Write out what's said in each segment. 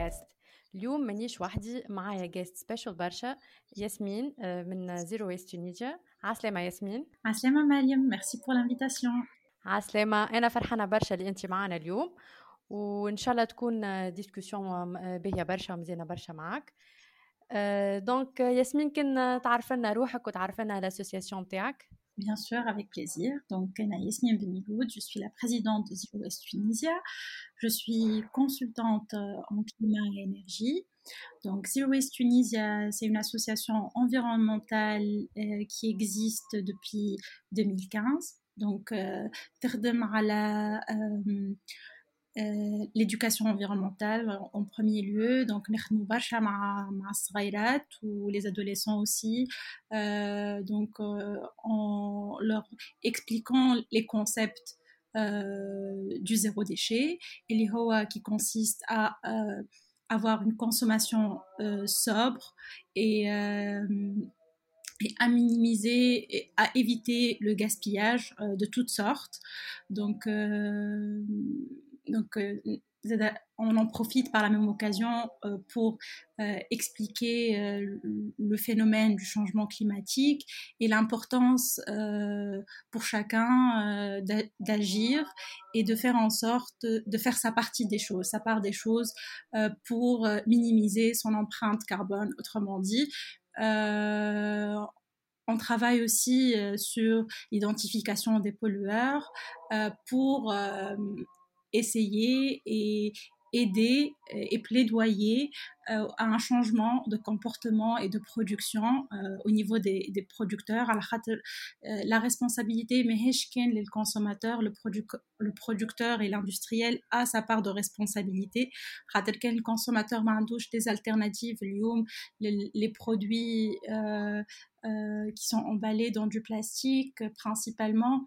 بودكاست اليوم مانيش وحدي معايا جيست سبيشال برشا ياسمين آه، من زيرو ويست تونيجيا عسلامة ياسمين عسلامة مريم ميرسي بور لانفيتاسيون عسلامة أنا فرحانة برشا اللي أنت معانا اليوم وإن شاء الله تكون ديسكسيون آه، باهية برشا ومزيانة برشا معاك دونك آه، ياسمين كان تعرف لنا روحك وتعرف لنا الاسوسياسيون تاعك Bien sûr, avec plaisir. Donc, Anaïs je suis la présidente de Zero West Tunisia. Je suis consultante euh, en climat et énergie. Donc, Zero West Tunisia, c'est une association environnementale euh, qui existe depuis 2015. Donc, euh, euh, l'éducation environnementale euh, en premier lieu donc ou les adolescents aussi euh, donc en leur expliquant les concepts du zéro déchet et qui consiste à avoir une consommation sobre et, et à minimiser et à éviter le gaspillage de toutes sortes donc donc, euh, on en profite par la même occasion euh, pour euh, expliquer le phénomène du changement climatique et l'importance pour chacun d'agir et de faire en sorte de faire sa partie des choses, sa part des choses pour minimiser son empreinte carbone, autrement dit. on travaille aussi sur l'identification des pollueurs pour essayer et aider euh, et plaidoyer euh, à un changement de comportement et de production euh, au niveau des, des producteurs. La responsabilité, mais le, consommateur, le producteur et l'industriel a sa part de responsabilité. Le consommateur mandouche des alternatives, les produits qui sont emballés dans du plastique principalement.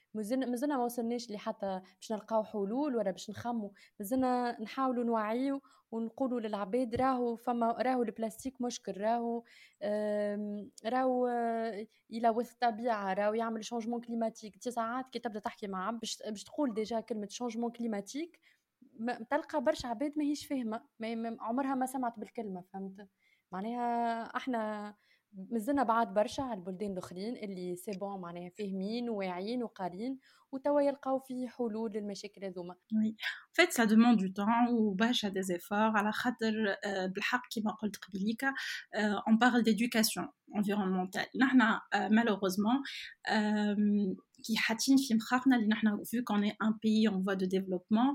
مازلنا مازلنا ما وصلناش لحتى باش نلقاو حلول ولا باش نخموا مازلنا نحاولوا نوعيو ونقولوا للعباد راهو فما راهو البلاستيك مشكل راهو راهو يلوث آه، الطبيعه راهو يعمل شونجمون كليماتيك تي ساعات كي تبدا تحكي مع عبد باش تقول ديجا كلمه شونجمون كليماتيك تلقى برشا عباد ماهيش فاهمه عمرها ما سمعت بالكلمه فهمت معناها احنا مزلنا بعد برشا على البلدان الاخرين اللي سي بون معناها فاهمين وواعيين وقارين وتوا يلقاو في حلول للمشاكل هذوما وي فات سا دوموند دو تان وبرشا دي زيفور على خاطر آه، بالحق كيما قلت قبليك اون بارل ديدوكاسيون انفيرونمونتال نحن آه، مالوغوزمون كي حاطين في مخاخنا اللي نحن فيو كون ان بي اون فوا دو ديفلوبمون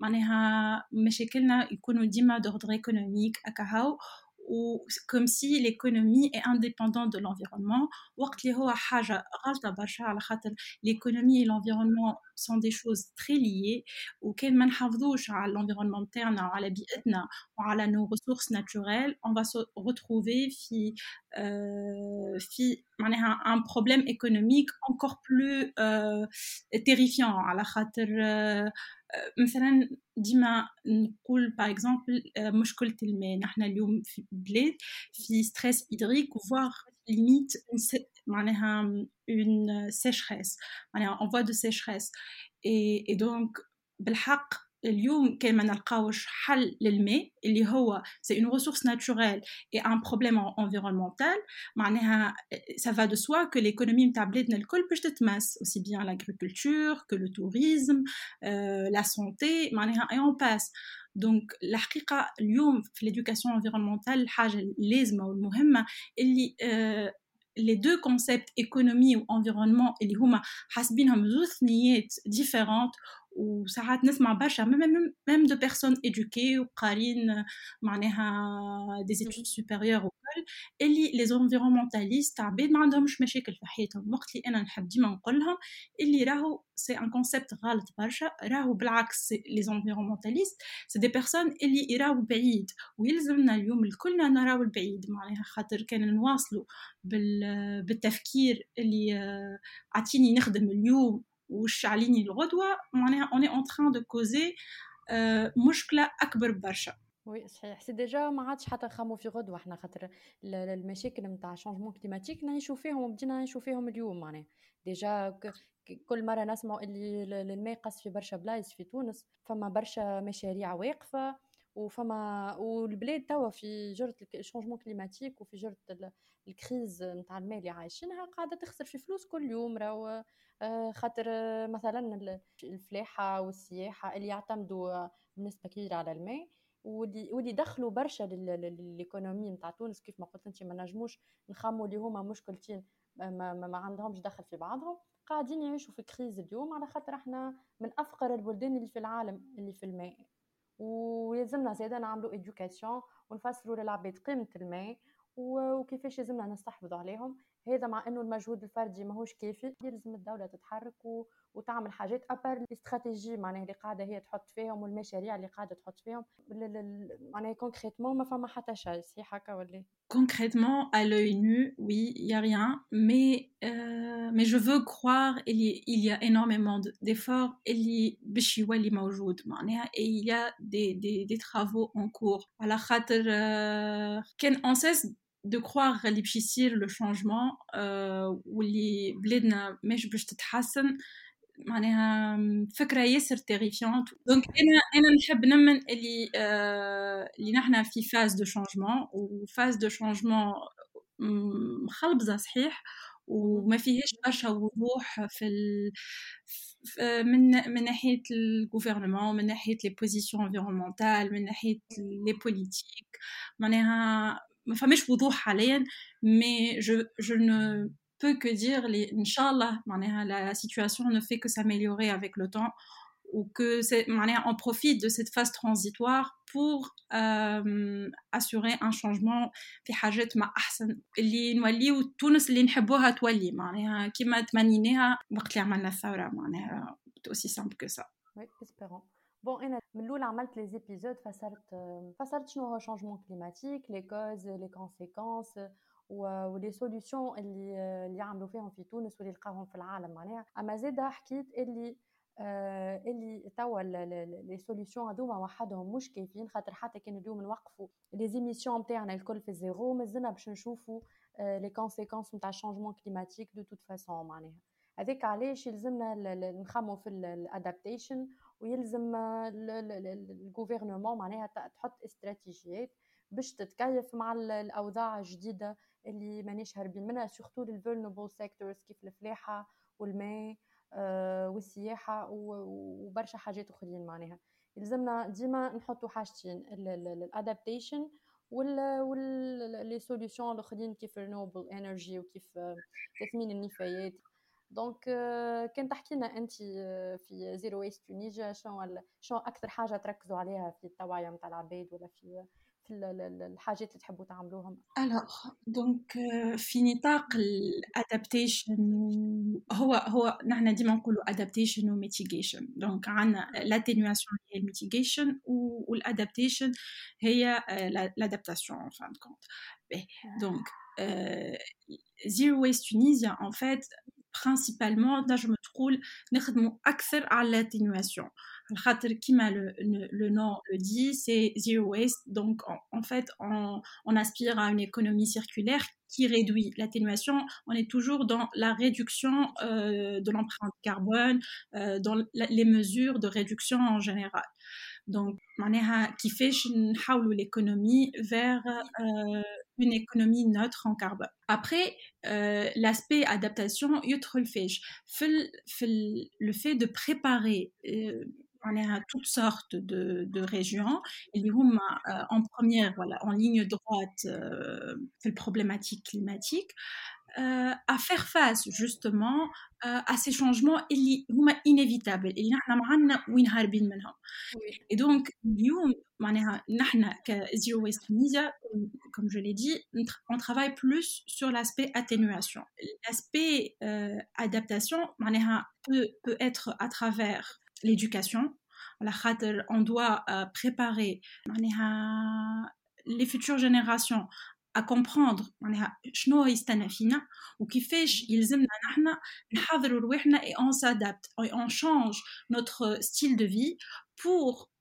معناها مشاكلنا يكونوا ديما دوردر ايكونوميك اكاهاو ou comme si l'économie est indépendante de l'environnement l'économie et l'environnement sont des choses très liées auxquelles man à l'environnement interne à la nos ressources naturelles on va se retrouver fi, euh, un problème économique encore plus euh, terrifiant Monsieur Dima nous par exemple, nous sommes collés mais nous sommes liés. En stress hydrique, voire limite, une sécheresse, on voit de sécheresse, et donc, bel hach c'est une ressource naturelle et un problème environnemental. Ça va de soi que l'économie est en masse aussi bien l'agriculture que le tourisme, euh, la santé, et on passe. Donc, l'éducation environnementale, le euh، les deux concepts économie et environnement, ils ont des différents. différentes. وساعات نسمع برشا ميم دو بيرسون ايدوكي وقارين معناها دي زيتود سوبيريور وكل اللي لي زونفيرومونتاليست عباد ما عندهمش مشاكل في حياتهم وقت اللي انا نحب ديما نقولها اللي راهو سي ان كونسيبت غلط برشا راهو بالعكس لي زونفيرومونتاليست سي دي بيرسون اللي يراو بعيد ويلزمنا اليوم الكلنا نراو البعيد معناها خاطر كان نواصلوا بالتفكير اللي آه، عطيني نخدم اليوم ou chaligne redoit, on est on est en train de causer مشكلة euh, akbar barsha. وي صحيح سي ديجا ما عادش حتى نخمو في غدوه حنا خاطر المشاكل نتاع شونجمون كليماتيك نعيشو فيهم وبدينا نعيشو فيهم اليوم معناها ديجا كل مره نسمعوا اللي الماء قص في برشا بلايص في تونس فما برشا مشاريع واقفه وفما والبلاد توا في جرة الشونجمون كليماتيك وفي جرة الكريز نتاع المال اللي عايشينها قاعدة تخسر في فلوس كل يوم راهو خاطر مثلا الفلاحة والسياحة اللي يعتمدوا بنسبة كبيرة على الماء واللي ودي دخلوا برشا للايكونومي نتاع تونس كيف ما قلت انت ما نجموش نخموا اللي هما مشكلتين ما, ما, عندهمش دخل في بعضهم قاعدين يعيشوا في كريز اليوم على خاطر احنا من افقر البلدان اللي في العالم اللي في الماء ولازمنا زادا نعملوا education ونفسروا للعباد قيمه الماء وكيفاش لازمنا نستحفظوا عليهم هذا مع انه المجهود الفردي ماهوش كافي يلزم الدوله تتحرك و... وتعمل حاجات ابر الاستراتيجي معناها اللي قاعده هي تحط فيهم والمشاريع اللي قاعده تحط فيهم معناها كونكريتمون ما فما حتى شيء صحيح هكا ولا Concrètement, à l'œil nu, oui, il n'y a rien, mais, euh, mais je veux croire qu'il y a énormément d'efforts et il y a des, des, des travaux en cours. À la on euh، cesse de croire le changement, ou les bleds, mais je peux te معناها فكره ياسر تيريفيونت دونك انا انا نحب نمن اللي آه، اللي نحنا في فاز دو شانجمون وفاز دو شانجمون مخلبزه صحيح وما فيهاش برشا وضوح في ال... من من ناحيه الغوفرنمون من ناحيه لي بوزيسيون انفيرونمونتال من ناحيه لي بوليتيك معناها ما فماش وضوح حاليا مي جو جو نو peut que dire les Inch'Allah, la situation ne fait que s'améliorer avec le temps ou que on profite de cette phase transitoire pour euh, assurer un changement في حاجات ما احسن اللي نوليو تونس اللي نحبوها تولي معناها كيما تمنيناها وقت اللي عملنا الثوره معناها aussi simple que ça oui espérons Bon, Anna, من الأول les épisodes face à euh, ce هو changement climatique, les causes, les conséquences, ولي سوليسيون اللي اللي عملوا فيهم في تونس واللي لقاهم في العالم معناها اما زيد حكيت اللي اللي توا لي سوليسيون هذوما وحدهم مش كافيين خاطر حتى كان اليوم نوقفوا لي زيميسيون نتاعنا الكل في الزيرو مازلنا باش نشوفوا لي كونسيكونس نتاع الشونجمون كليماتيك دو توت فاسون معناها هذاك علاش يلزمنا نخمو في الادابتيشن ويلزم الجوفرنمون معناها تحط استراتيجيات باش تتكيف مع الاوضاع الجديده اللي مانيش هاربين منها سورتو للفولنبل سيكتورز كيف الفلاحه والماء آه، والسياحه وبرشا حاجات اخرين معناها يلزمنا ديما نحطوا حاجتين الادابتيشن وال وال لي سوليوشن الاخرين كيف رينوبل انرجي وكيف آه، تثمين النفايات دونك آه، كان تحكي لنا انت في زيرو ويست تونيجيا شنو شنو اكثر حاجه تركزوا عليها في التوعيه نتاع العباد ولا في في الحاجات اللي تحبوا تعملوهم الوغ دونك في نطاق الادابتيشن هو هو نحن ديما نقولوا ادابتيشن وميتيجيشن دونك عندنا لاتينواسيون هي الميتيجيشن والادابتيشن هي لادابتاسيون ان فان كونت دونك Zero Waste Tunisia, en fait, principalement là je me trouve accès à l'atténuation خاطر le nom le dit c'est zero waste donc en, fait on, aspire à une économie circulaire qui réduit l'atténuation on est toujours dans la réduction euh, de l'empreinte carbone euh, dans les mesures de réduction en général donc, qui fait l'économie vers euh, une économie neutre en carbone. Après, euh, l'aspect adaptation, le fait de préparer euh, on est toutes sortes de, régions. Et en première, voilà, en ligne droite, problématique climatique. Euh, à faire face justement euh, à ces changements inévitables et donc Zero Waste Media comme je l'ai dit on travaille plus sur l'aspect atténuation l'aspect euh, adaptation peut être à travers l'éducation on doit préparer les futures générations à comprendre On شنو يستنى فينا وكيفاش يلزمنا نحن نحضروا رواحنا et on s'adapte et on change notre style de vie pour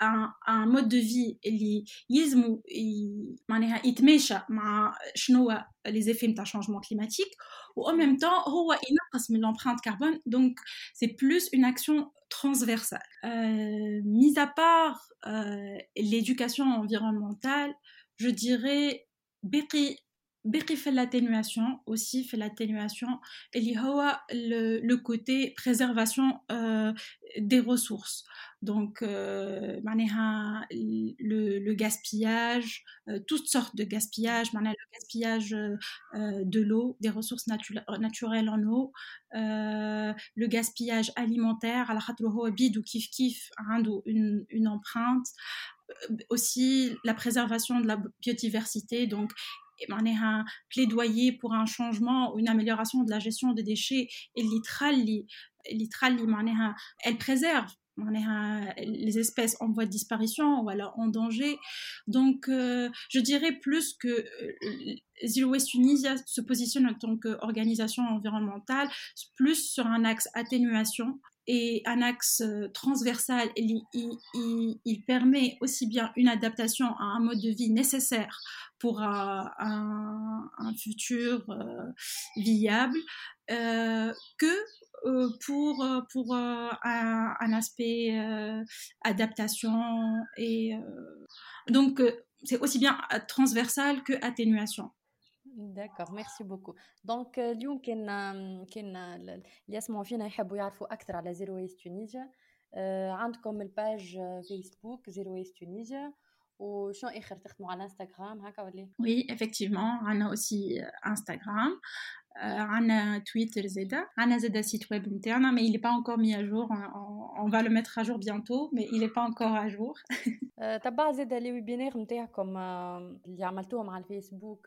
un, mode de vie qui yizmu معناها يتماشى les effets d'un changement climatique ou en même temps l'empreinte carbone donc c'est plus une action transversale euh, mis à part euh, l'éducation environnementale je dirais aussi fait l'atténuation aussi fait l'atténuation اللي le côté préservation euh, des ressources donc euh, le, gaspillage euh, toutes sortes de gaspillage le gaspillage de l'eau des ressources naturelles en eau le gaspillage alimentaire على خاطر bidou kif kif hein, une, une empreinte aussi la préservation de la biodiversité donc plaidoyer pour un changement ou une amélioration de la gestion des déchets et تخلي elle préserve les espèces en voie de disparition ou alors en danger donc euh, je dirais plus que euh, Zero Tunisia se positionne en tant qu'organisation environnementale plus sur un axe atténuation et un axe euh, transversal. Il, permet aussi bien une adaptation à un mode de vie nécessaire pour un, futur euh, viable euh, que pour, un, aspect adaptation et donc c'est aussi bien transversal que atténuation. داكوغ ميرسي بوكو دونك اليوم كان كان اللي يسمعوا فينا يحبوا يعرفوا اكثر على زيرو ويست تونيزيا آه، عندكم الباج فيسبوك آه، زيرو ويست تونيزيا وشنو اخر تخدموا على انستغرام هكا ولا وي افكتيفمون عندنا اوسي انستغرام عندنا تويتر زيدا عندنا زيدا سيت ويب نتاعنا مي il pas encore mis à jour on va le mettre à jour bientôt mais il est pas encore à jour آه، تبع زيدا لي ويبينير نتاعكم اللي عملتوهم على الفيسبوك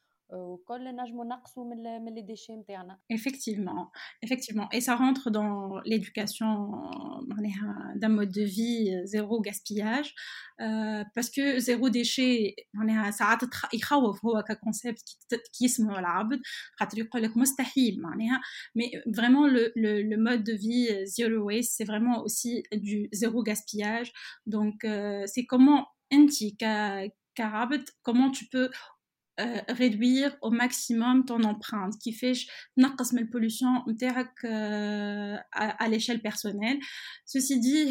نجمو نقصوا من effectivement effectivement et ça rentre dans l'éducation euh, d'un mode de vie euh, zéro gaspillage euh, parce que zéro déchet معناها ساعات يخوف هو qui كي يسمعوا العبد خاطر يقول لك مستحيل معناها mais vraiment le, le, mode de vie zéro waste c'est vraiment aussi du zéro gaspillage donc c'est comment انت ك comment tu peux euh, réduire au maximum ton empreinte qui fait notre من pollution euh, à, l'échelle personnelle ceci dit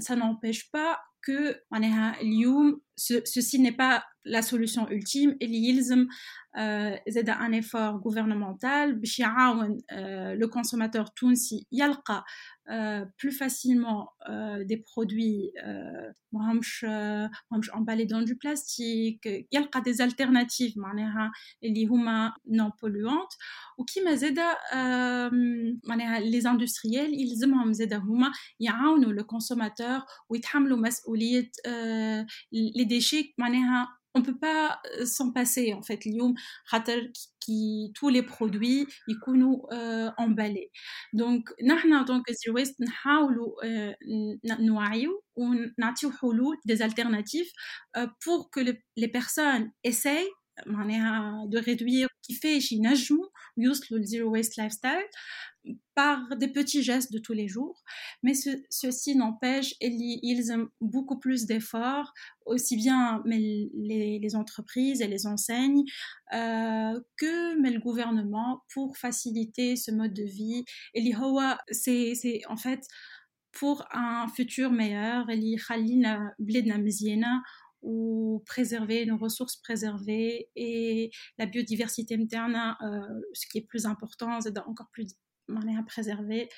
ça n'empêche pas que معناها jour ceci n'est pas la solution ultime. Il y a un effort gouvernemental euh, le consommateur tunisi yalqa euh, plus facilement euh, des produits emballés dans du plastique, yalqa des alternatives non polluantes ou qui les industriels ils hum, le consommateur ou les des déchets manière on peut pas euh, s'en passer en fait qui tous les produits ils sont nous emballés euh, donc nous que zero waste nous euh, essayons des alternatives pour que les personnes essayent manière de réduire qui fait chez nous le zero waste lifestyle par des petits gestes de tous les jours. Mais ceci n'empêche, ils ont beaucoup plus d'efforts, aussi bien mais les, entreprises et les enseignes euh, que mais le gouvernement pour faciliter ce mode de vie. Et l'IHOA, c'est en fait pour un futur meilleur, et ou préserver nos ressources préservées et la biodiversité interne, euh, ce qui est plus important, c'est encore plus معناها بريزيرفي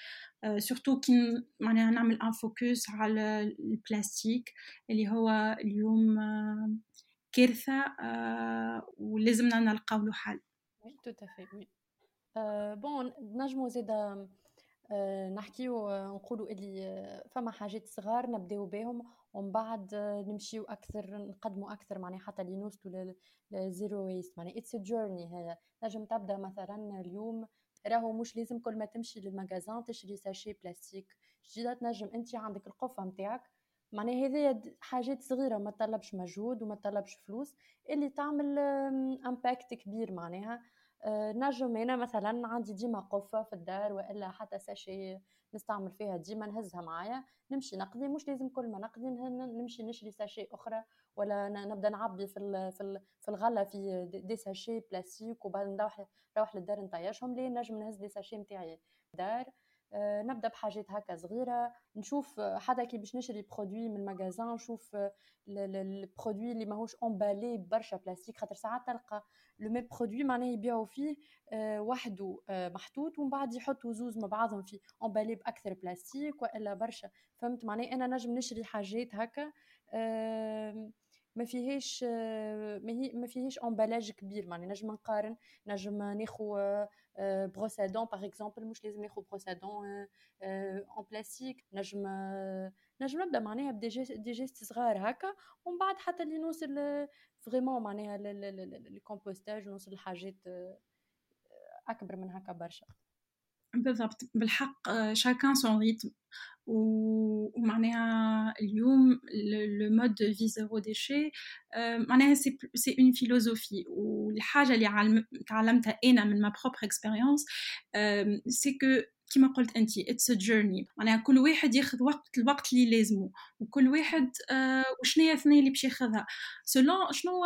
سورتو كي معناها نعمل ان فوكس على البلاستيك اللي هو اليوم كارثه ولازمنا نلقاو له حل تو تافي وي بون نجمو زاده نحكيو نقولوا اللي فما حاجات صغار نبداو بهم ومن بعد نمشيو اكثر نقدموا اكثر معناها حتى اللي للزيرو ويست معناها اتس جورني هذا نجم تبدا مثلا اليوم راهو مش لازم كل ما تمشي للمغازان تشري ساشي بلاستيك جديدة تنجم انت عندك القفة نتاعك معناها هذه حاجات صغيرة ما تطلبش مجهود وما تطلبش فلوس اللي تعمل امباكت كبير معناها آه، نجم هنا مثلا عندي ديما قفة في الدار وإلا حتى ساشي نستعمل فيها ديما نهزها معايا نمشي نقضي مش لازم كل ما نقضي نمشي نشري ساشي أخرى ولا نبدا نعبي في في الغله في دي ساشي بلاستيك وبعد نروح نروح للدار نطيشهم ليه نجم نهز دي ساشي نتاعي دار آه، نبدا بحاجات هكا صغيره نشوف حتى كي باش نشري برودوي من المغازان نشوف البرودوي اللي ماهوش امبالي برشا بلاستيك خاطر ساعات تلقى لو مي برودوي معناه يبيعوا فيه آه، وحده آه، محطوط ومن بعد يحطوا زوز مع بعضهم في امبالي باكثر بلاستيك والا برشا فهمت معناه انا نجم نشري حاجات هكا ما فيهيش ما فيهيش امبلاج كبير معني نجم نقارن نجم ناخو بروس ادون باغ اكزومبل مش لازم ناخو بروس ادون اون بلاستيك نجم نجم نبدا معناها بدي جيست صغار هكا ومن بعد حتى اللي نوصل فريمون معناها الكومبوستاج نوصل لحاجات آه، اكبر من هكا برشا chacun son rythme ou le mode de vie zéro déchet c'est une philosophie ou la chose qui j'ai appris de ma propre expérience c'est que كما قلت انت اتس ا جيرني معناها كل واحد ياخذ وقت الوقت اللي لازمه وكل واحد آه وشنو هي الثنيه اللي باش ياخذها سولون شنو هو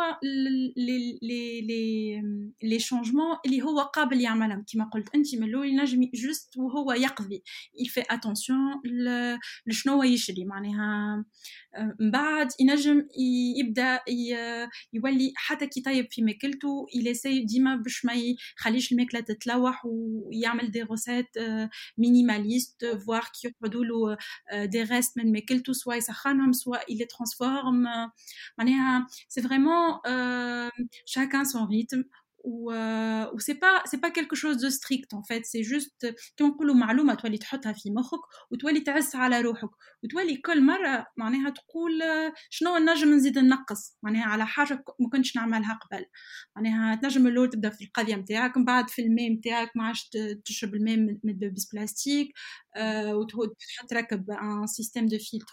لي لي لي شونجمون اللي هو قابل يعملهم كما قلت انت من الاول نجم جوست وهو يقضي يفي اتونسيون لشنو هو يشري معناها من بعد ينجم يبدا يولي حتى كي طيب في ماكلته يلاسي ديما باش ما يخليش الماكله تتلوح ويعمل دي غوسات مينيماليست فوار كي يقعدوا له دي euh, ريست من ماكلته سواء يسخنهم سواء يلي ترانسفورم معناها سي فريمون شاكان سون ريتم ou c'est pas quelque chose de strict en fait c'est juste كنقولوا معلومه تولي تحطها في مخك وتولي تعس على روحك وتولي كل مره معناها تقول شنو نجم نزيد ننقص معناها على حاجه ما كنتش نعملها قبل معناها تنجم الاول تبدا في نتاعك من في الماء نتاعك ما عادش تشرب الماء من بلاستيك تركب ان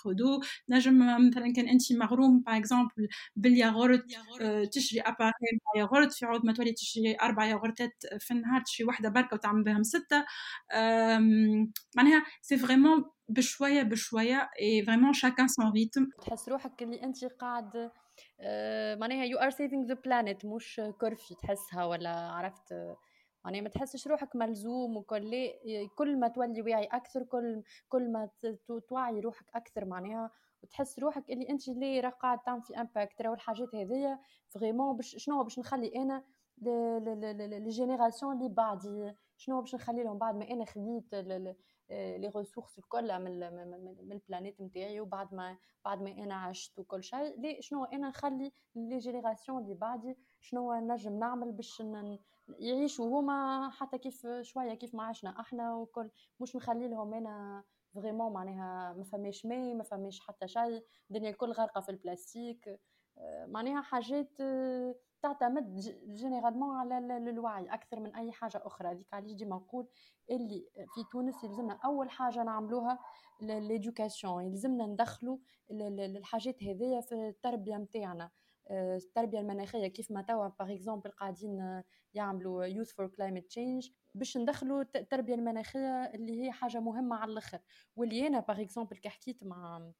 دو دو نجم مثلا كان انت باغ بالياغورت ياغورت في عود ما تولي تشري شي اربع يوغرتات في النهار شي وحده بركه وتعمل بهم سته معناها سي فريمون بشويه بشويه اي فريمون شاكان سون ريتم تحس روحك اللي انت قاعد آه، معناها يو ار سيفينغ ذا بلانيت مش كرفي تحسها ولا عرفت يعني ما تحسش روحك ملزوم وكل كل ما تولي واعي اكثر كل كل ما توعي روحك اكثر معناها وتحس روحك اللي انت اللي راه قاعد تعمل في امباكت راهو الحاجات هذيا فريمون باش شنو باش نخلي انا الجينيراسيون اللي بعدي شنو باش نخلي لهم بعد ما انا خديت لي ريسورس الكل من من البلانيت نتاعي وبعد ما بعد ما انا عشت وكل شيء لي شنو انا نخلي لي جينيراسيون اللي بعدي شنو نجم نعمل باش يعيشوا هما حتى كيف شويه كيف ما عشنا احنا وكل مش نخلي لهم انا فريمون معناها ما فماش ماء ما فماش حتى شيء الدنيا الكل غارقه في البلاستيك معناها حاجات تعتمد جينيرالمون على الوعي اكثر من اي حاجه اخرى هذيك علاش ديما نقول اللي في تونس يلزمنا اول حاجه نعملوها ليدوكاسيون يلزمنا ندخلوا الحاجات هذيا في التربيه نتاعنا آه، التربيه المناخيه كيف ما توا باغ اكزومبل قاعدين يعملوا يوث فور كلايمت تشينج باش ندخلوا التربيه المناخيه اللي هي حاجه مهمه على الاخر واللي انا باغ اكزومبل كي حكيت مع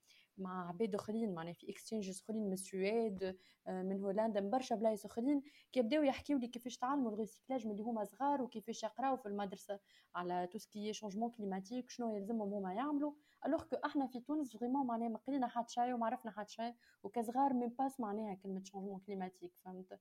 مع عباد اخرين معناها في اكسشينجز اخرين من السويد من هولندا من برشا بلايص اخرين كيبداو يحكيو لي كيفاش تعلموا الريسيكلاج اللي هما صغار وكيفاش يقراو في المدرسه على تو سكي شونجمون كليماتيك شنو يلزمهم هما يعملوا الوغ كو احنا في تونس فريمون معناها ما قرينا حد شيء وما عرفنا حد شيء وكصغار ميم باس سمعناها كلمه شونجمون كليماتيك فهمت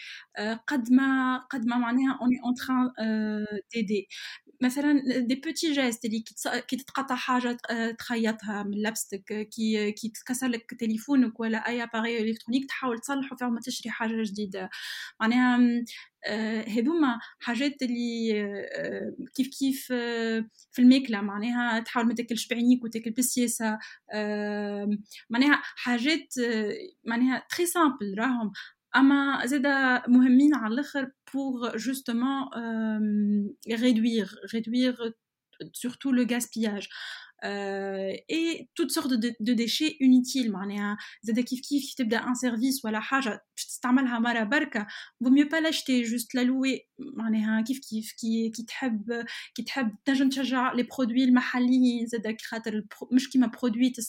Euh, قد ما قد ما معناها اوني اون تران ديدي مثلا دي بوتي جيست اللي كي تتقطع حاجه euh, تخيطها من لبستك euh، كي كي تكسر لك تليفونك ولا اي اباري الكترونيك تحاول تصلحه فما تشري حاجه جديده معناها هذوما حاجات اللي كيف كيف في الماكله معناها تحاول ما تاكلش بعينيك وتاكل بالسياسه معناها حاجات معناها تري سامبل راهم Ama pour justement euh, réduire réduire surtout le gaspillage euh, et toutes sortes de, déchets inutiles. un un service ou la vaut mieux pas l'acheter, juste la louer. un kif-kif qui t'aide à les produits, le qui m'a produit, tu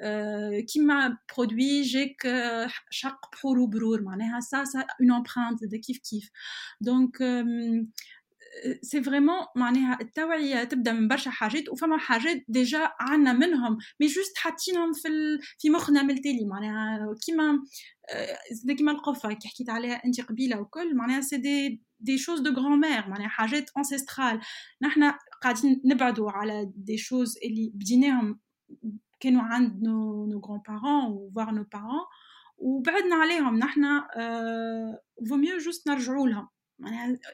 euh, qui m'a produit, j'ai que chaque pour ou ça, une empreinte de kif-kif. Donc, euh, سي فريمون معناها التوعيه تبدا من برشا حاجات وفما حاجات ديجا عنا منهم مي جوست حاطينهم في ال... في مخنا من التالي معناها كيما آه، كيما القفه كي حكيت عليها انت قبيله وكل معناها سي دي دي شوز دو غران مير معناها حاجات انسيسترال نحنا قاعدين نبعدوا على دي شوز اللي بديناهم كانوا عند نو نو غران بارون فوار نو بارون وبعدنا عليهم نحنا فو ميو جوست نرجعوا لهم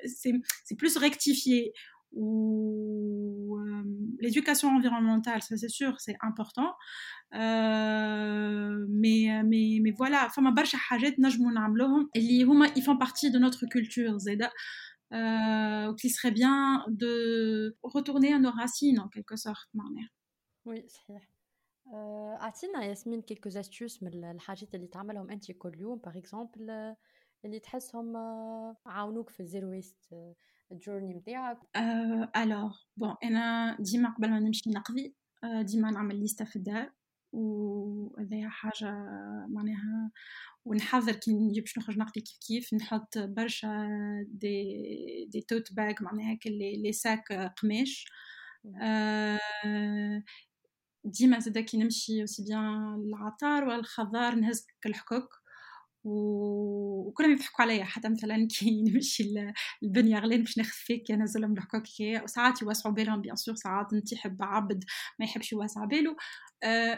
c'est plus rectifié. Ou euh, l'éducation environnementale, ça c'est sûr, c'est important. Euh, mais, mais, mais voilà, ils font partie de notre culture. Euh, il serait bien de retourner à nos racines en quelque sorte. Oui, c'est vrai. Euh, Yasmine quelques astuces mais les اللي تعملهم أنت par exemple euh, اللي تحسهم عاونوك في الزيرو ويست الجورني نتاعك الوغ بون انا ديما قبل ما نمشي نقضي آه، ديما نعمل ليستا في الدار وهذايا حاجة معناها ونحضر كي نجي باش نخرج نقضي كيف كيف نحط برشا دي دي توت باك معناها لي لي ساك قماش آه، ديما زادا كي نمشي اوسي بيان للعطار والخضار نهز الحكوك وكنا يضحكوا عليا حتى مثلا كي نمشي لبنيا غلين باش فيك انا نزلهم نحكوا كي وساعات يوسعوا بالهم بيان سور ساعات انت يحب عبد ما يحبش يوسع باله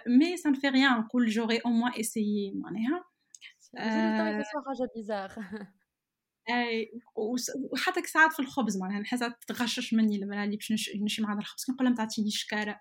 مي سان في ريان نقول جوري او موان اسيي معناها حاجه بيزار اي وحتى ساعات في الخبز معناها نحسها تتغشش مني لما اللي باش نمشي مع الخبز كنقول لها تعطيني شكاره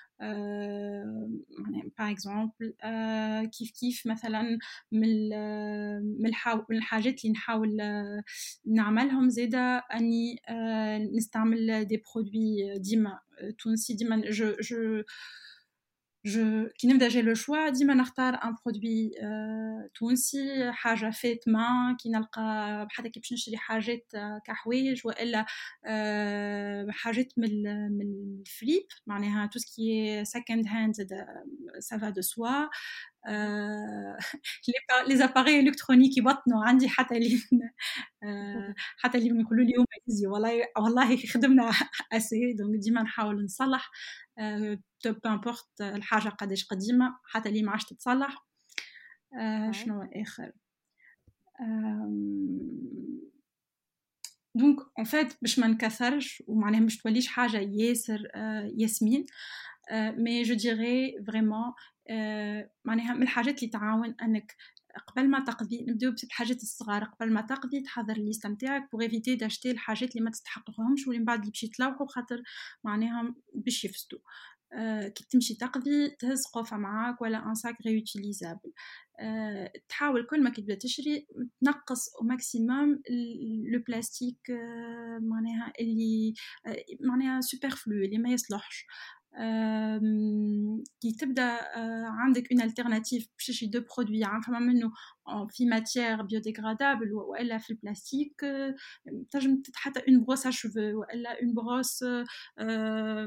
باغ اكزومبل آه، كيف كيف مثلا من من الحاجات اللي نحاول آه، نعملهم زيدا اني آه، نستعمل دي برودوي ديما تونسي ديما جو جو جو كي نبدا جاي لو شوا ديما نختار ان برودوي تونسي حاجه فات ما كي نلقى حتى كي باش نشري حاجات كحوايج والا حاجات من من الفليب معناها تو سكي سكند هاند سافا دو سوا لي زاباري الكترونيك يبطنوا عندي حتى لين آه، حتى لين نقولوا لي يوم ايزي والله والله خدمنا اسي دونك ديما نحاول نصلح تو آه، امبورت الحاجه قداش قديمه حتى اللي ما عادش تتصلح آه، شنو اخر دونك اون فات باش ما نكثرش ومعناها باش توليش حاجه ياسر ياسمين مي جو ديري فريمون آه، معناها من الحاجات اللي تعاون انك قبل ما تقضي نبداو بالحاجات الصغار قبل ما تقضي تحضر الليست نتاعك بوغ ايفيتي داشتي الحاجات اللي ما تستحقهمش واللي من بعد اللي باش يتلوحوا خاطر معناها باش يفسدوا آه، كي تمشي تقضي تهز قفة معاك ولا ساك آه، ريوتيليزابل تحاول كل ما كي تبدا تشري تنقص او ماكسيموم لو بلاستيك معناها اللي معناها سوبرفلو اللي ما يصلحش qui te عندك une alternative chez deux produits hein. enfin en matière biodégradable ou elle a fait plastique euh, une brosse à cheveux ou elle a une brosse euh,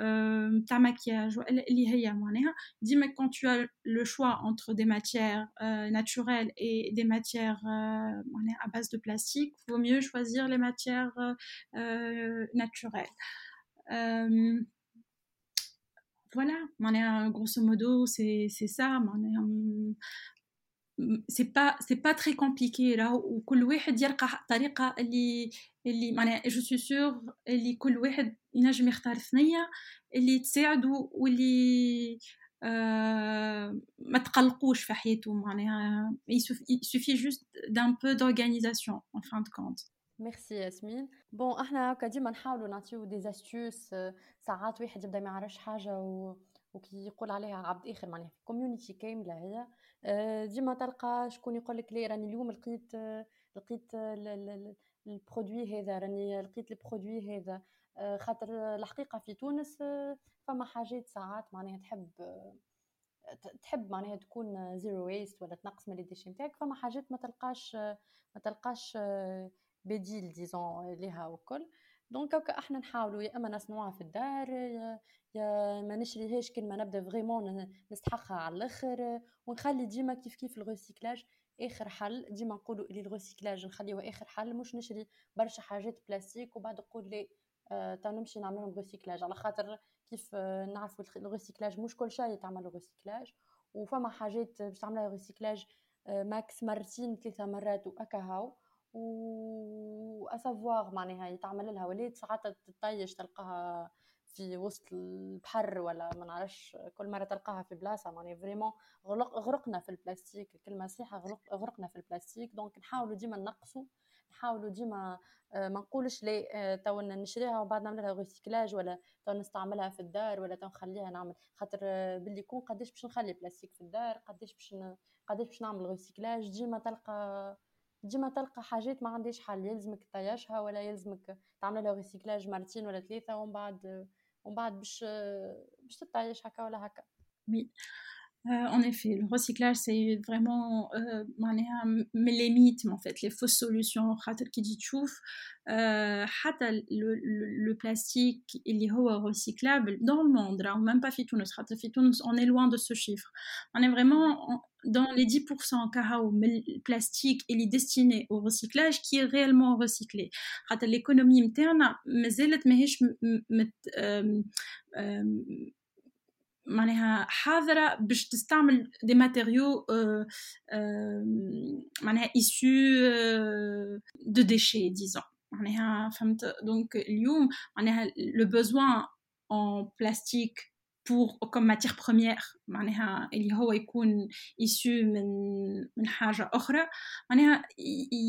euh maquillage elle اللي هي hein. quand tu as le choix entre des matières euh, naturelles et des matières hein, à base de plastique vaut mieux choisir les matières naturelles euh, voilà, grosso modo, c'est ça. On c'est pas c'est pas très compliqué là où je suis sûr que كل واحد ينجم يختار il suffit juste d'un peu d'organisation en fin de compte ميرسي ياسمين بون احنا هكا ديما نحاولوا نعطيو دي زاستيوس آه، ساعات واحد يبدا ما يعرفش حاجه و... وكي يقول عليها عبد اخر معناها في كوميونيتي كامله هي آه، ديما تلقى شكون يقول لك لي راني اليوم لقيت آه، لقيت البرودوي هذا راني لقيت البرودوي هذا خاطر الحقيقه في تونس فما حاجات ساعات معناها تحب تحب معناها تكون زيرو ويست ولا تنقص من الديشي نتاعك فما حاجات ما تلقاش ما تلقاش بديل ديزون ليها وكل دونك هكا احنا نحاولوا يا اما نصنعوها في الدار يا, ما نشريهاش كل ما نبدا فريمون نستحقها على الاخر ونخلي ديما كيف كيف الريسيكلاج اخر حل ديما نقولوا اللي الريسيكلاج نخليه اخر حل مش نشري برشا حاجات بلاستيك وبعد نقول لي آه، تا نمشي نعملهم ريسيكلاج على خاطر كيف آه، نعرفوا الريسيكلاج مش كل شيء يتعمل ريسيكلاج وفما حاجات باش تعملها ريسيكلاج آه، ماكس مرتين ثلاثه مرات واكا هاو واسافوار معناها يتعمل لها وليد ساعات تطيش تلقاها في وسط البحر ولا ما نعرفش كل مره تلقاها في بلاصه معناها فريمون غرقنا في البلاستيك كل مسيحه غرق غرقنا في البلاستيك دونك نحاولوا ديما نقصوا نحاولوا ديما آه، ما نقولش لي آه، تو نشريها وبعد نعمل لها ريسيكلاج ولا تو نستعملها في الدار ولا تو نخليها نعمل خاطر آه، باللي يكون قداش باش نخلي بلاستيك في الدار قداش باش قداش باش نعمل ريسيكلاج ديما تلقى ديما تلقى حاجات ما عندهاش حل يلزمك تطيشها ولا يلزمك تعمل لها ريسيكلاج مرتين ولا ثلاثه ومن بعد ومن بعد باش باش تطيش هكا ولا هكا Euh, en effet, le recyclage, c'est vraiment euh, mais les mythes, en fait, les fausses solutions. Euh, le, le, le plastique, il est recyclable dans le monde, là, même pas Fitounos. On est loin de ce chiffre. On est vraiment dans les 10% carao, mais plastique, est destiné au recyclage qui est réellement recyclé. L'économie interne, mais elle euh, manih ha hadra de tstaamel des matériaux euh euh, euh، de déchets disons manih fahmet donc lyoum manih le besoin en plastique بور كوم ماتيغ بروميير معناها اللي هو يكون يسو من من حاجه اخرى معناها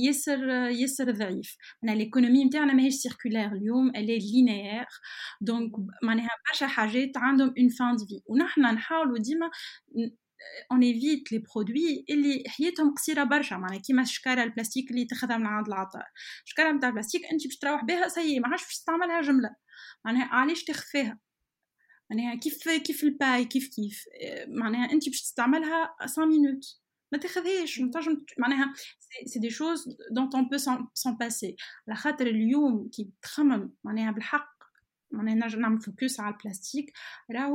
ياسر ياسر ضعيف معناها ليكونومي نتاعنا ماهيش سيركولير اليوم الي لينيير دونك معناها برشا حاجات عندهم اون فان دي في ونحن نحاولوا ديما اون ايفيت لي برودوي اللي حياتهم قصيره برشا معناها كيما الشكاره البلاستيك اللي تاخذها من عند العطار الشكاره نتاع البلاستيك انت باش تروح بها سي ما عادش باش تستعملها جمله معناها علاش تخفيها mane kif kif le un minutes c'est des choses dont on peut s'en passer le qui on le plastique là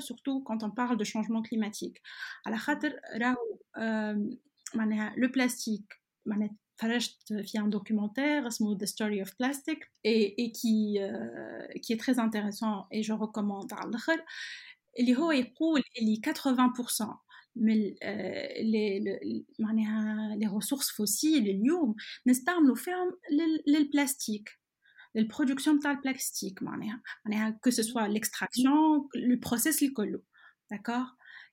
surtout quand on parle de changement climatique le plastique il fait un documentaire, The Story of Plastic, et, qui, euh, qui est très intéressant et je recommande à l'heure. هو يقول les 80% euh, ressources fossiles, les لي mais فوسيل nous نستعملوا le plastique, la production de plastique, que ce soit l'extraction, le processus le D'accord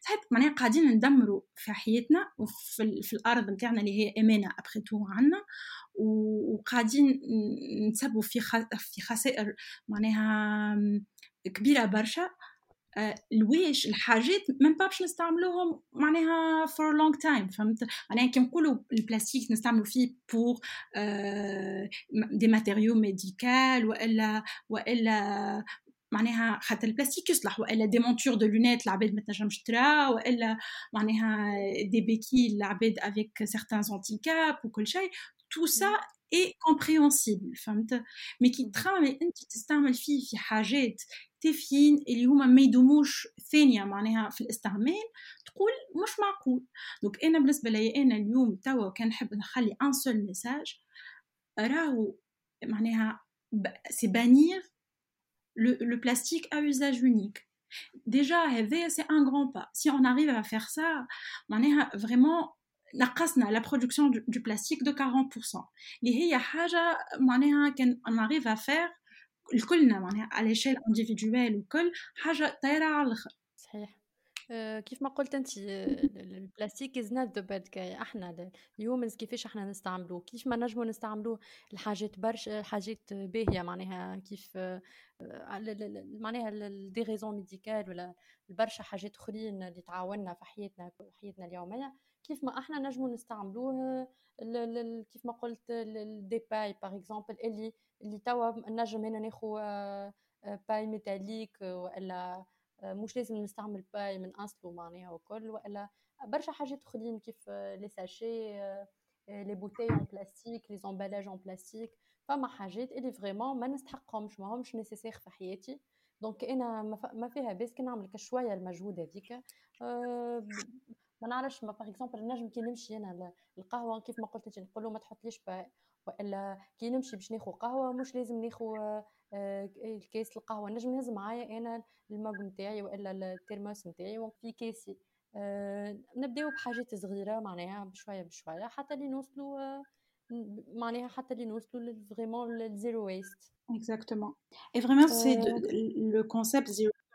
صحيت معناها قاعدين ندمروا في حياتنا وفي في الارض نتاعنا اللي هي امانه ابخي تو وقاعدين نسبوا في في خسائر معناها كبيره برشا آه، لواش الحاجات ما نبابش نستعملوهم معناها فور لونغ تايم فهمت معناها كي نقولوا البلاستيك نستعملوا فيه بور دي ماتيريو ميديكال والا والا معناها خاطر البلاستيك يصلح والا دي مونتور دو لونيت العباد ما تنجمش ترا والا معناها دي بيكي العباد افيك سيغتان زونتيكاب وكل شيء تو سا اي كومبريونسيبل فهمت مي كي مي انت تستعمل فيه في حاجات تافهين اللي هما ما يدوموش ثانيه معناها في الاستعمال تقول مش معقول دونك انا بالنسبه لي انا اليوم توا كان نحب نخلي ان سول ميساج راهو معناها سي بانير le, plastique à usage unique. Déjà, eh c'est un grand pas. Si on arrive à faire ça, on est vraiment la production du, plastique de 40%. Il y a arrive à faire à l'échelle individuelle ou آه، كيف ما قلت انت آه، البلاستيك از نوت ذا باد احنا الهيومنز كيفاش احنا نستعملوه كيف ما نجمو نستعملوه الحاجات برشا حاجات باهيه معناها كيف آه، معناها دي ريزون ميديكال ولا برشا حاجات اخرين اللي تعاوننا في حياتنا في حياتنا اليوميه كيف ما احنا نجمو نستعملوه كيف ما قلت دي باي باغ اكزومبل اللي اللي توا نجم هنا ناخو باي ميتاليك والا آه، مش لازم نستعمل باي من اصله معناها وكل والا برشا حاجات اخرين كيف آه، لي ساشي آه، لي بوتي اون بلاستيك لي زومبالاج اون بلاستيك فما حاجات اللي فريمون ما نستحقهمش ما همش نيسيسير في حياتي دونك انا ما فيها باس كي نعمل كشويه المجهود هذيك ما نعرفش ما باغ اكزومبل نجم كي نمشي انا القهوه كيف ما قلت نقول له ما تحطليش باي والا كي نمشي باش ناخذ قهوه مش لازم ناخذ آه، إيه، الكاس القهوه نجم نهز معايا انا المج نتاعي والا الترموس نتاعي في كاسي آه، نبداو بحاجات صغيره معناها بشويه بشويه حتى اللي نوصلوا آه، معناها حتى اللي نوصلوا فريمون للزيرو ويست اكزاكتومون اي فريمون سي لو كونسيبت زيرو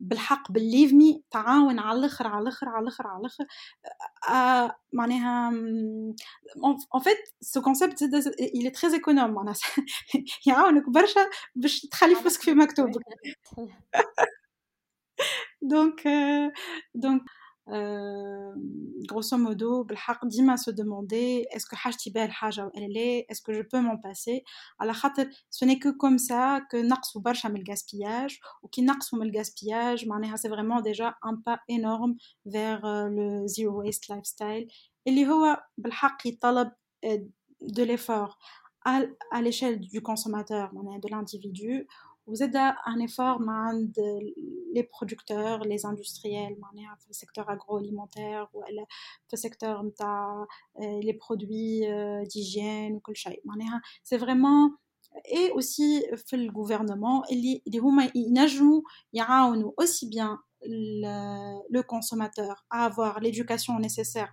بالحق بالليف مي تعاون على الاخر على الاخر على الاخر على الاخر آه، معناها اون فيت سو كونسيبت الي تري ايكونوم معناها يعاونك برشا باش تخلي فلوسك في مكتوبك دونك دونك Euh, grosso modo, Dima se demander est-ce que elle est, est-ce que je peux m'en passer ce n'est que comme ça que Naqsou Barcha le gaspillage, ou qui Naqsou le gaspillage, c'est vraiment déjà un pas énorme vers euh, le zero waste lifestyle. Et les qui talab de l'effort à, à l'échelle du consommateur, de l'individu, vous êtes un effort les producteurs, les industriels, hein, le secteur agroalimentaire, ou le secteur euh, les produits euh, d'hygiène, ou hein. C'est vraiment. Et aussi, le gouvernement, il y a aussi bien le, consommateur à avoir l'éducation nécessaire.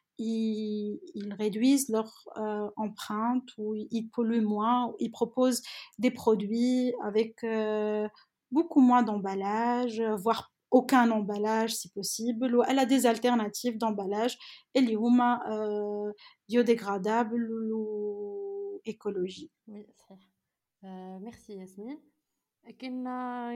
ils, réduisent leur euh, empreinte ou ils polluent moins, ils proposent des produits avec euh, beaucoup moins d'emballage, euh, voire aucun emballage si possible, ou elle a des alternatives d'emballage, et euh, biodégradables ou écologiques. Merci Yasmin. Euh, merci Yasmine. كنا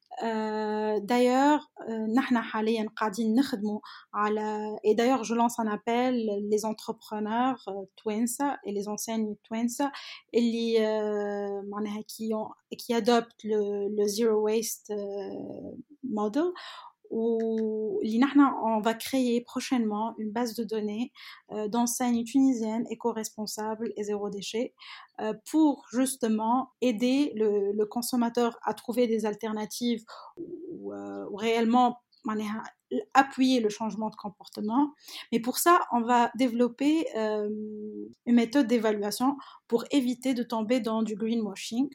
Euh, d'ailleurs, euh, et d'ailleurs, je lance un appel les entrepreneurs euh, twins et les enseignes Twinsa qui, ont, qui adoptent le, le Zero Waste Model où on va créer prochainement une base de données euh, d'enseignes tunisiennes éco-responsables et zéro déchet euh, pour justement aider le, consommateur à trouver des alternatives ou, euh, réellement appuyer le changement de comportement. Mais pour ça, on va développer une méthode d'évaluation pour éviter de tomber dans du greenwashing.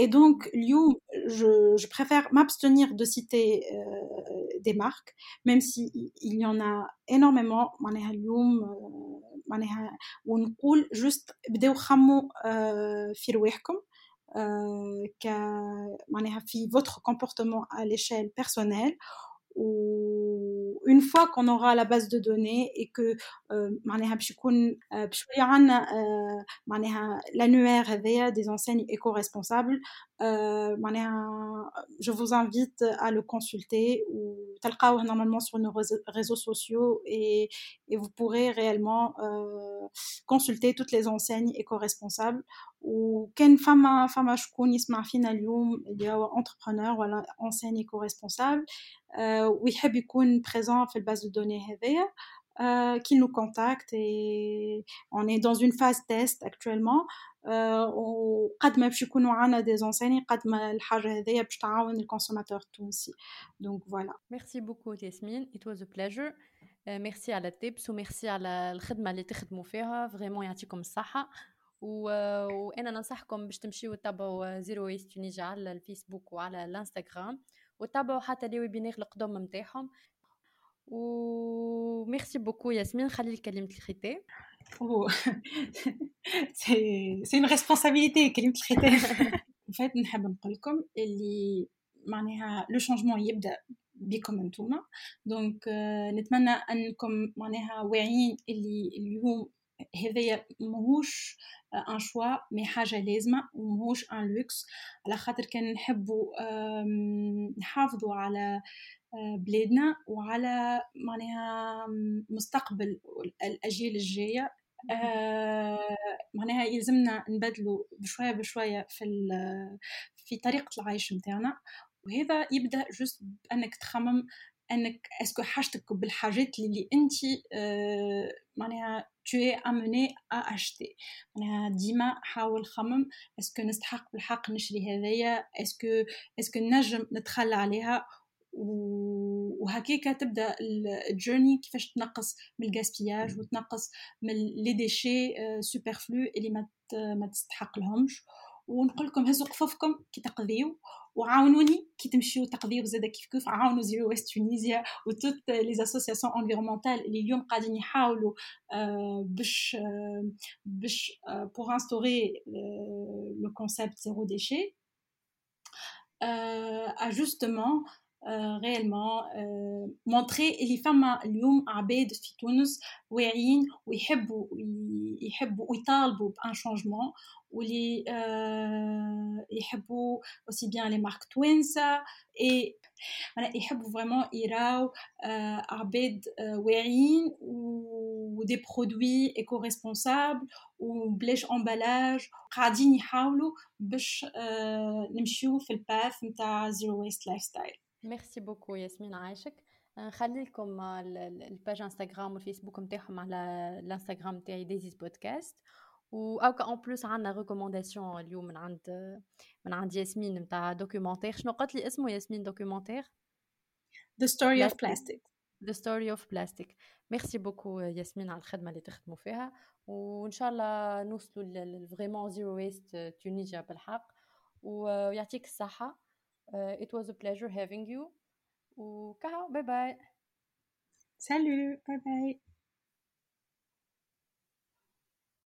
Et donc, Liu, je, préfère m'abstenir de citer euh, des marques, même s'il il y en a énormément. maneha, Liu, معناها dit juste Bdeo خموا في رواحكم Fi, votre comportement à l'échelle personnelle une fois qu'on aura la base de données et que euh, euh, euh l'annuaire des enseignes éco-responsables, euh, je vous invite à le consulter ou normalement sur nos réseaux sociaux et, vous pourrez réellement consulter toutes les enseignes éco-responsables ou quelle femme femme il y a entrepreneur voilà enseigne éco-responsable We ويحب يكون بريزون في الباز دو دوني هذيا Euh, qui nous contacte et on est dans une phase test actuellement. Euh, ou, on a des enseignes, on a le consommateur tout aussi. Donc voilà. Merci beaucoup, Yasmine. It was a pleasure. Euh, merci à la TEPS ou merci à la Khedma Letikhedmoufeha. Vraiment, y a-t-il comme ça? Et je vous conseille de vous abonner à Zero Waste Tunisia, sur Facebook ou l'Instagram. Instagram. وتابعوا حتى لي ويبينيغ القدوم نتاعهم و ميرسي بوكو ياسمين خلي كلمة الختام سي سي ريسبونسابيلتي كلمة الختام فات نحب نقول لكم اللي معناها لو شونجمون يبدا بكم انتوما دونك euh, نتمنى انكم معناها واعيين اللي اليوم هذايا ماهوش ان شوا مي حاجه لازمه وماهوش ان لوكس على خاطر كان نحبوا نحافظوا على آه، بلادنا وعلى معناها مستقبل الاجيال الجايه آه معناها يلزمنا نبدلوا بشويه بشويه في في طريقه العيش نتاعنا وهذا يبدا جست بانك تخمم انك اسكو حاجتك بالحاجات اللي انت آه، tu معناها amené امني اشتي معناها ديما حاول خمم اسكو نستحق بالحق نشري هذايا اسكو اسكو نجم نتخلى عليها وهكاك تبدا الجيرني كيفاش تنقص من الغاسبياج وتنقص من لي ديشي سوبرفلو اللي ما ما تستحق لهمش ونقول لكم هزوا قفافكم كي تقضيو Au gouvernement, qui t'entends, vous êtes avec nous. Au nord de l'Ouest ou toutes les associations environnementales, les gens qu'adnient, ils ont essayé pour instaurer le concept zéro déchet. Euh، justement. Euh, réellement euh, montrer les femmes l'homme abed fi Tunis ouin ou yhebou yhebou ou talbou un changement ou les yhebou euh, aussi bien les marques Twins et yhebou vraiment irao abed ouin ou des produits éco-responsables ou blech emballage qu'adin yhaoulou bch nimshiou fil path nta zero waste lifestyle ميرسي بوكو ياسمين عايشك نخلي لكم الباج انستغرام والفيسبوك نتاعهم على الانستغرام نتاعي ديزيز بودكاست و اوكا اون بلوس عندنا ريكومونداسيون اليوم من عند من عند ياسمين نتاع دوكيومونتير شنو قالت لي اسمه ياسمين دوكيومونتير The Story of Plastic The Story of Plastic ميرسي بوكو ياسمين على الخدمه اللي تخدموا فيها وان شاء الله نوصلوا فريمون زيرو ويست تونيجيا بالحق ويعطيك الصحه Uh, it was a pleasure having you. O bye bye. Salut, bye bye.